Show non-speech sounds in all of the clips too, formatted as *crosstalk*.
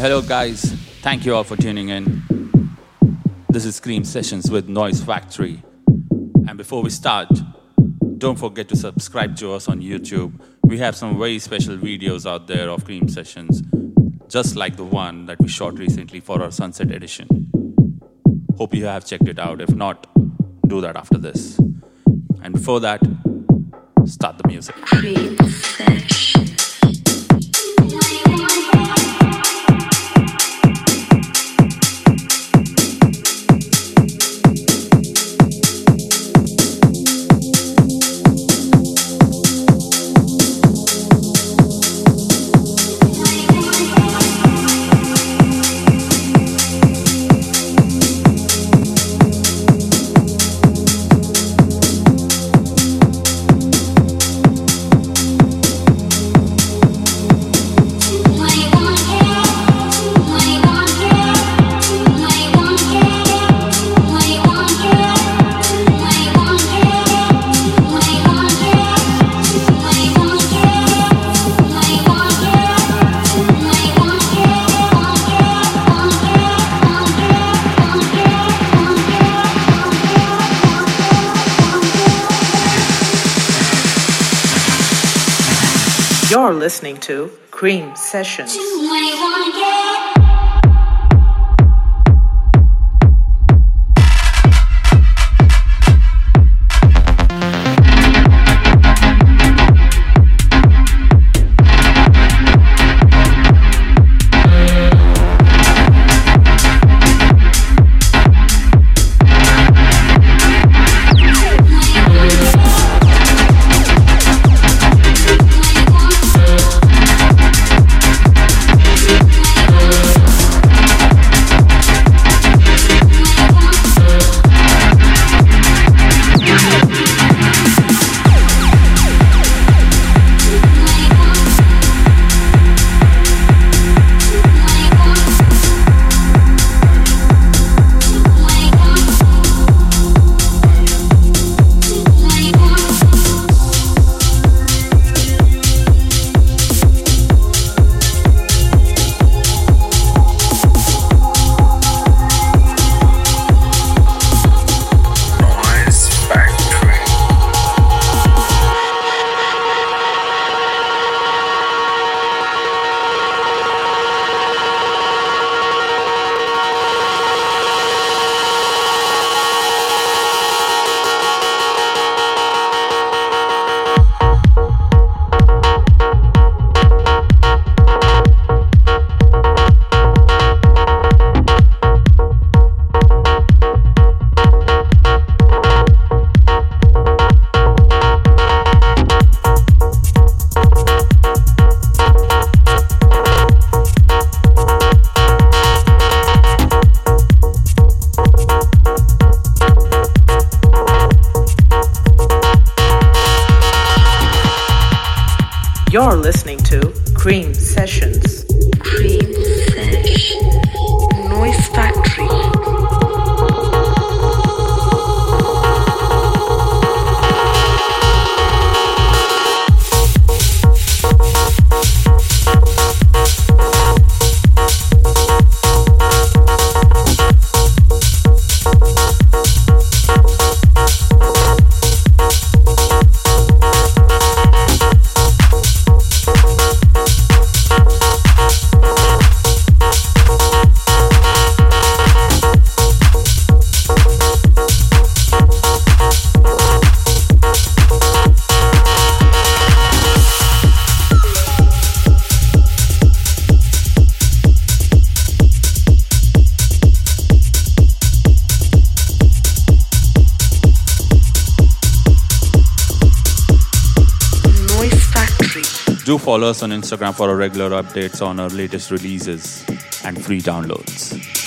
Hello, guys. Thank you all for tuning in. This is Cream Sessions with Noise Factory. And before we start, don't forget to subscribe to us on YouTube. We have some very special videos out there of Cream Sessions, just like the one that we shot recently for our Sunset Edition. Hope you have checked it out. If not, do that after this. And before that, start the music. Listening to Cream Sessions. Follow us on Instagram for our regular updates on our latest releases and free downloads.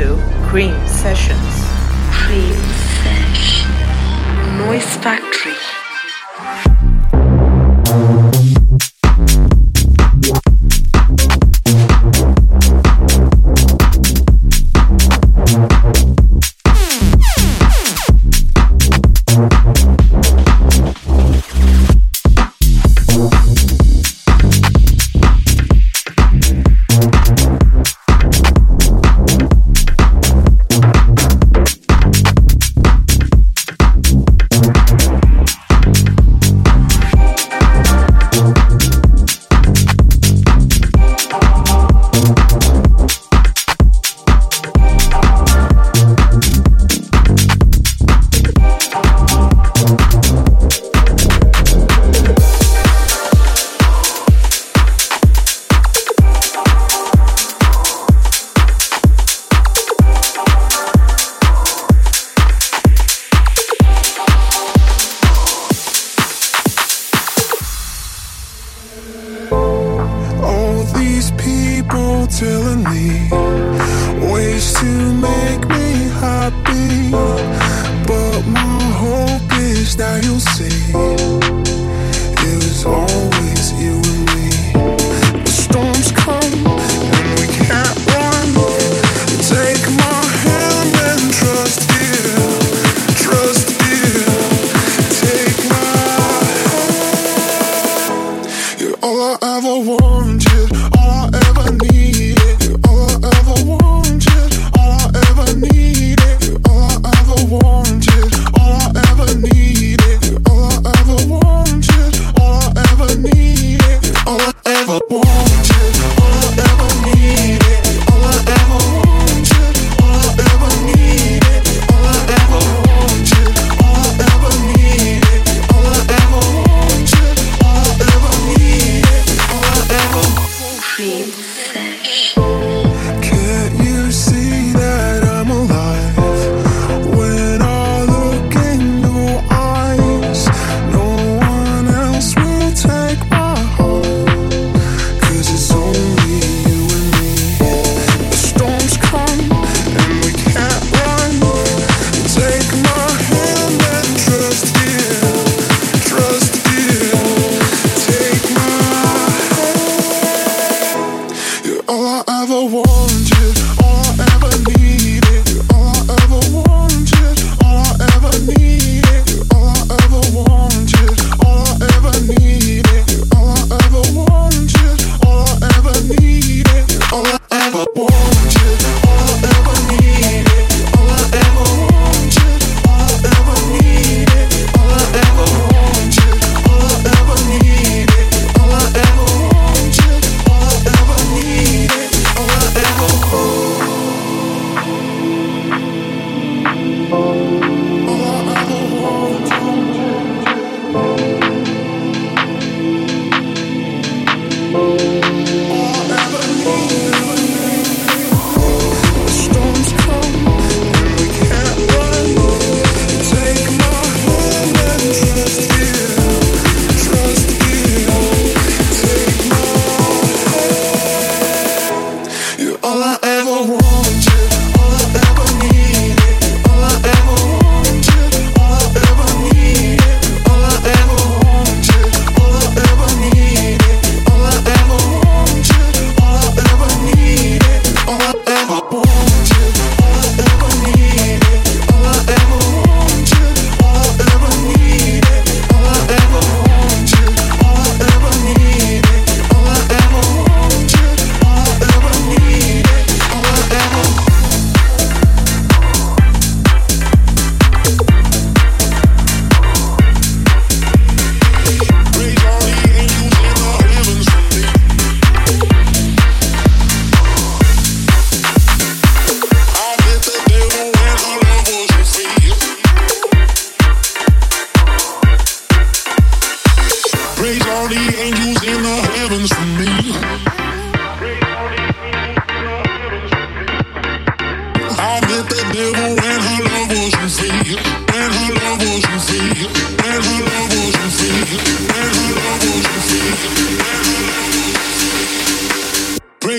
To Cream Sessions. you say.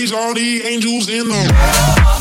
Praise all the angels in the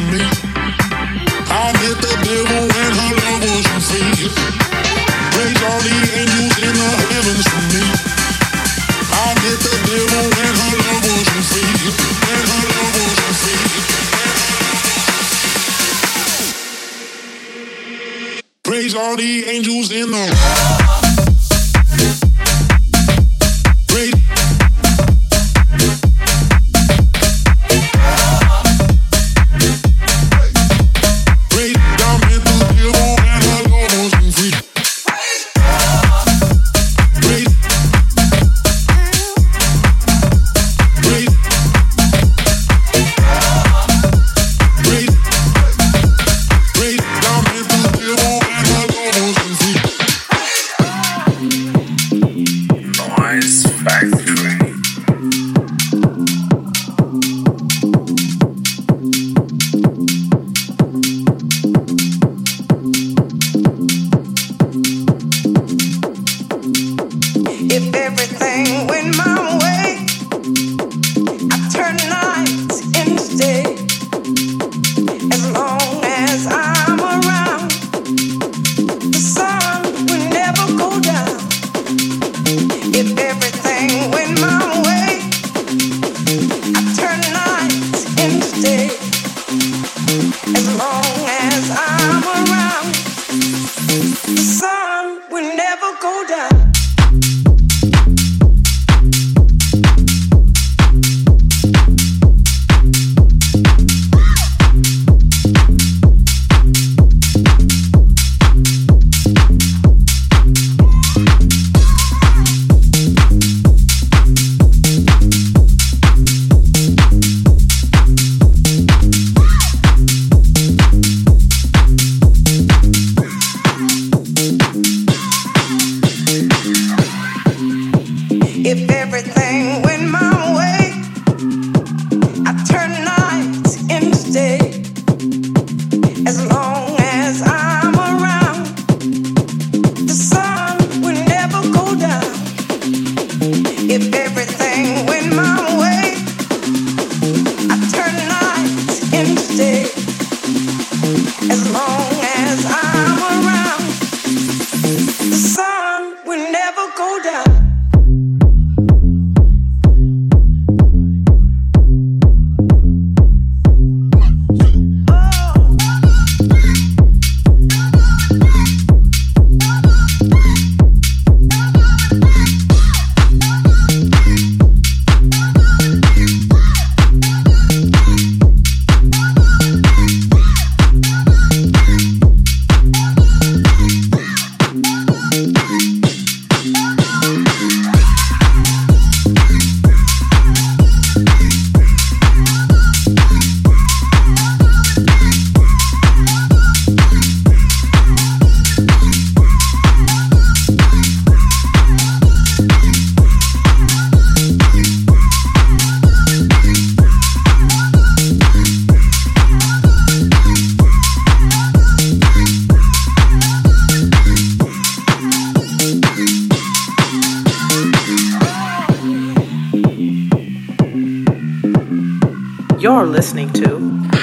You're listening to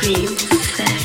Cream Sessions.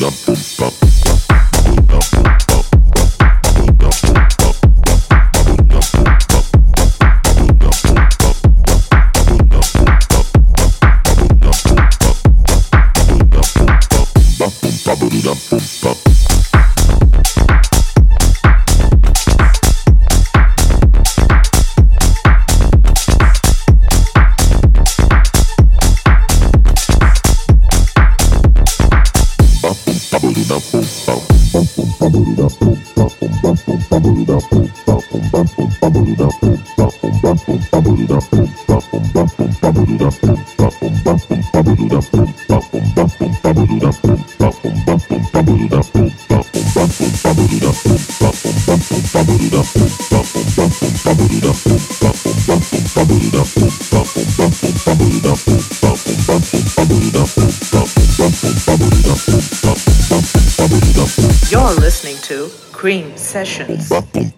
You're Cream Sessions. Bubble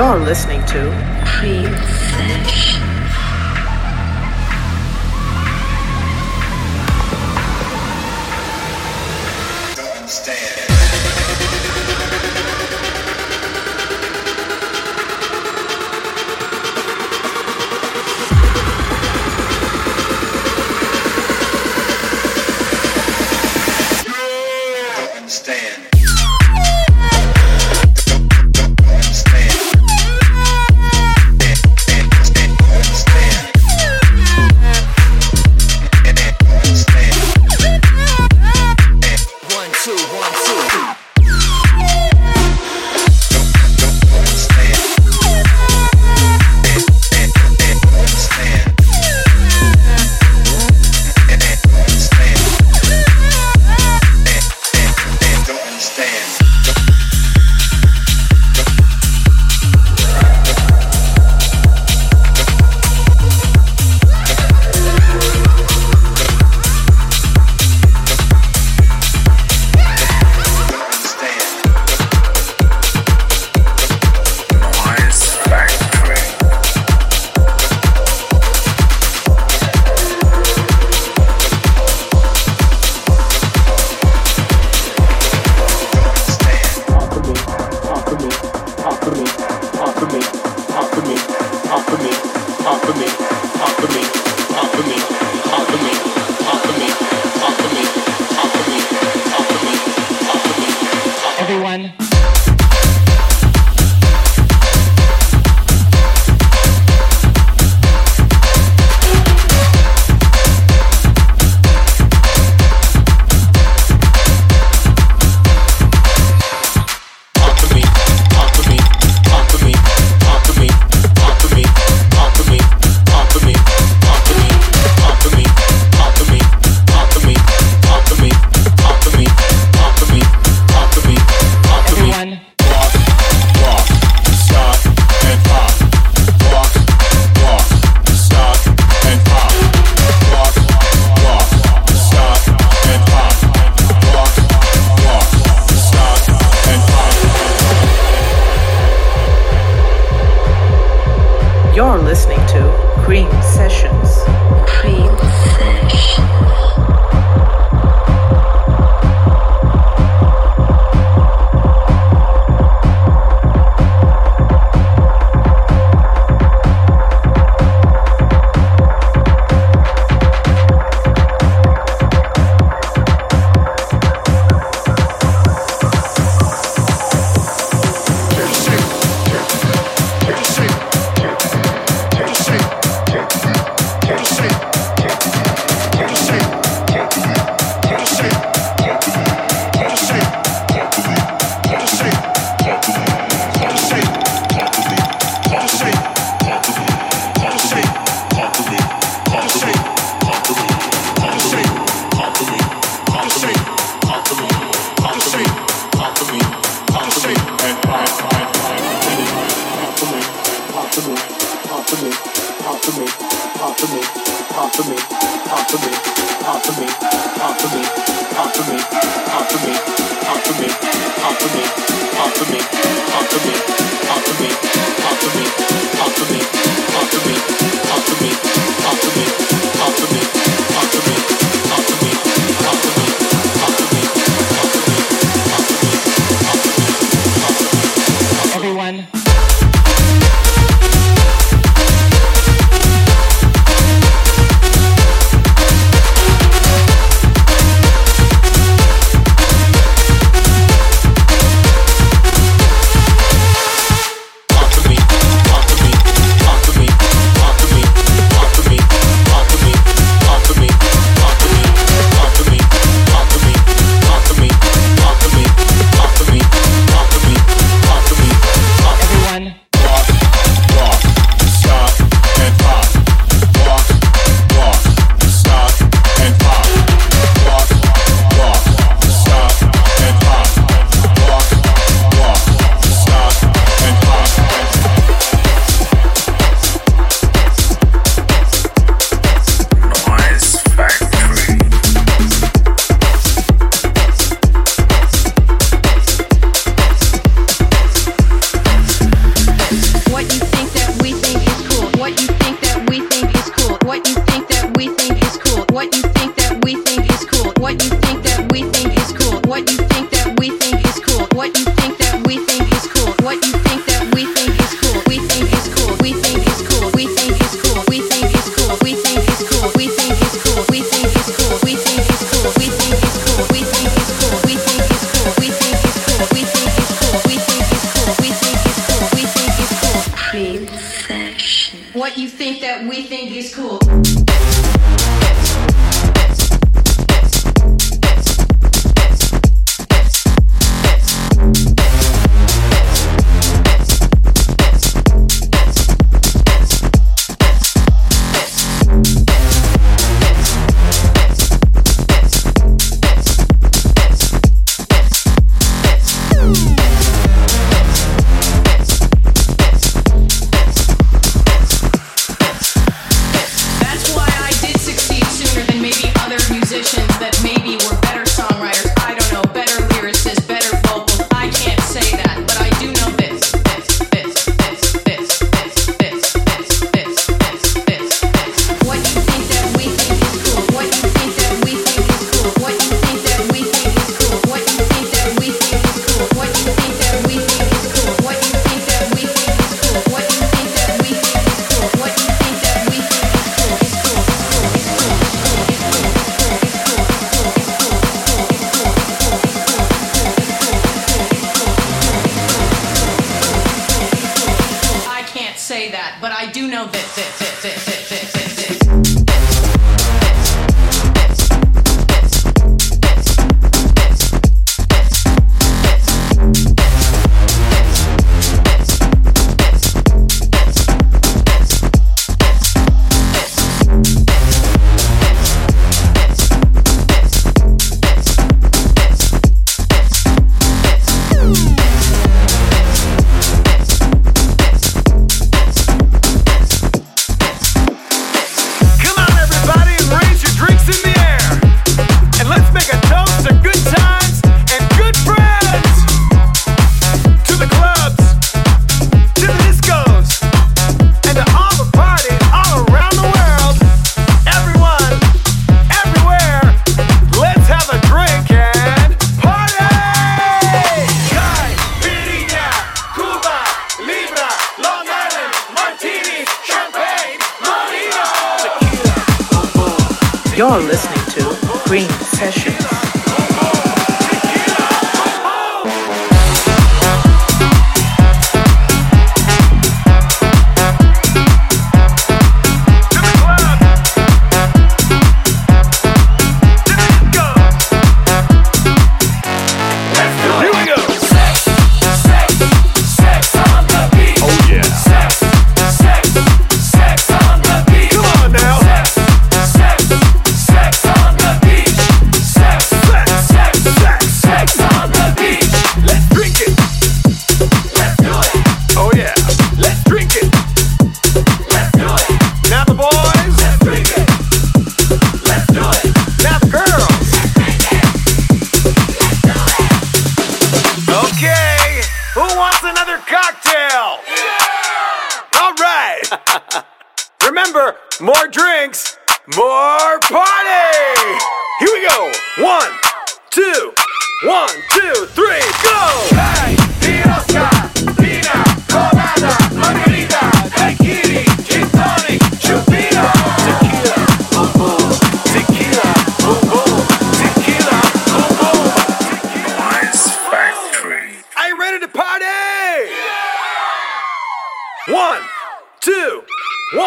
You're listening to. Cream You're listening to Cream Sessions. Cream Sessions.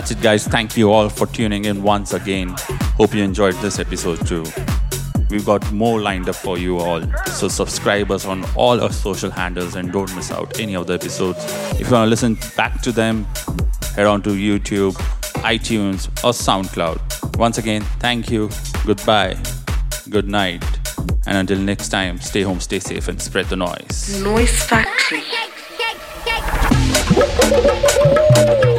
that's it, guys. Thank you all for tuning in once again. Hope you enjoyed this episode too. We've got more lined up for you all, so subscribe us on all our social handles and don't miss out any of the episodes. If you want to listen back to them, head on to YouTube, iTunes, or SoundCloud. Once again, thank you, goodbye, good night, and until next time, stay home, stay safe, and spread the noise. Noise Factory. *laughs*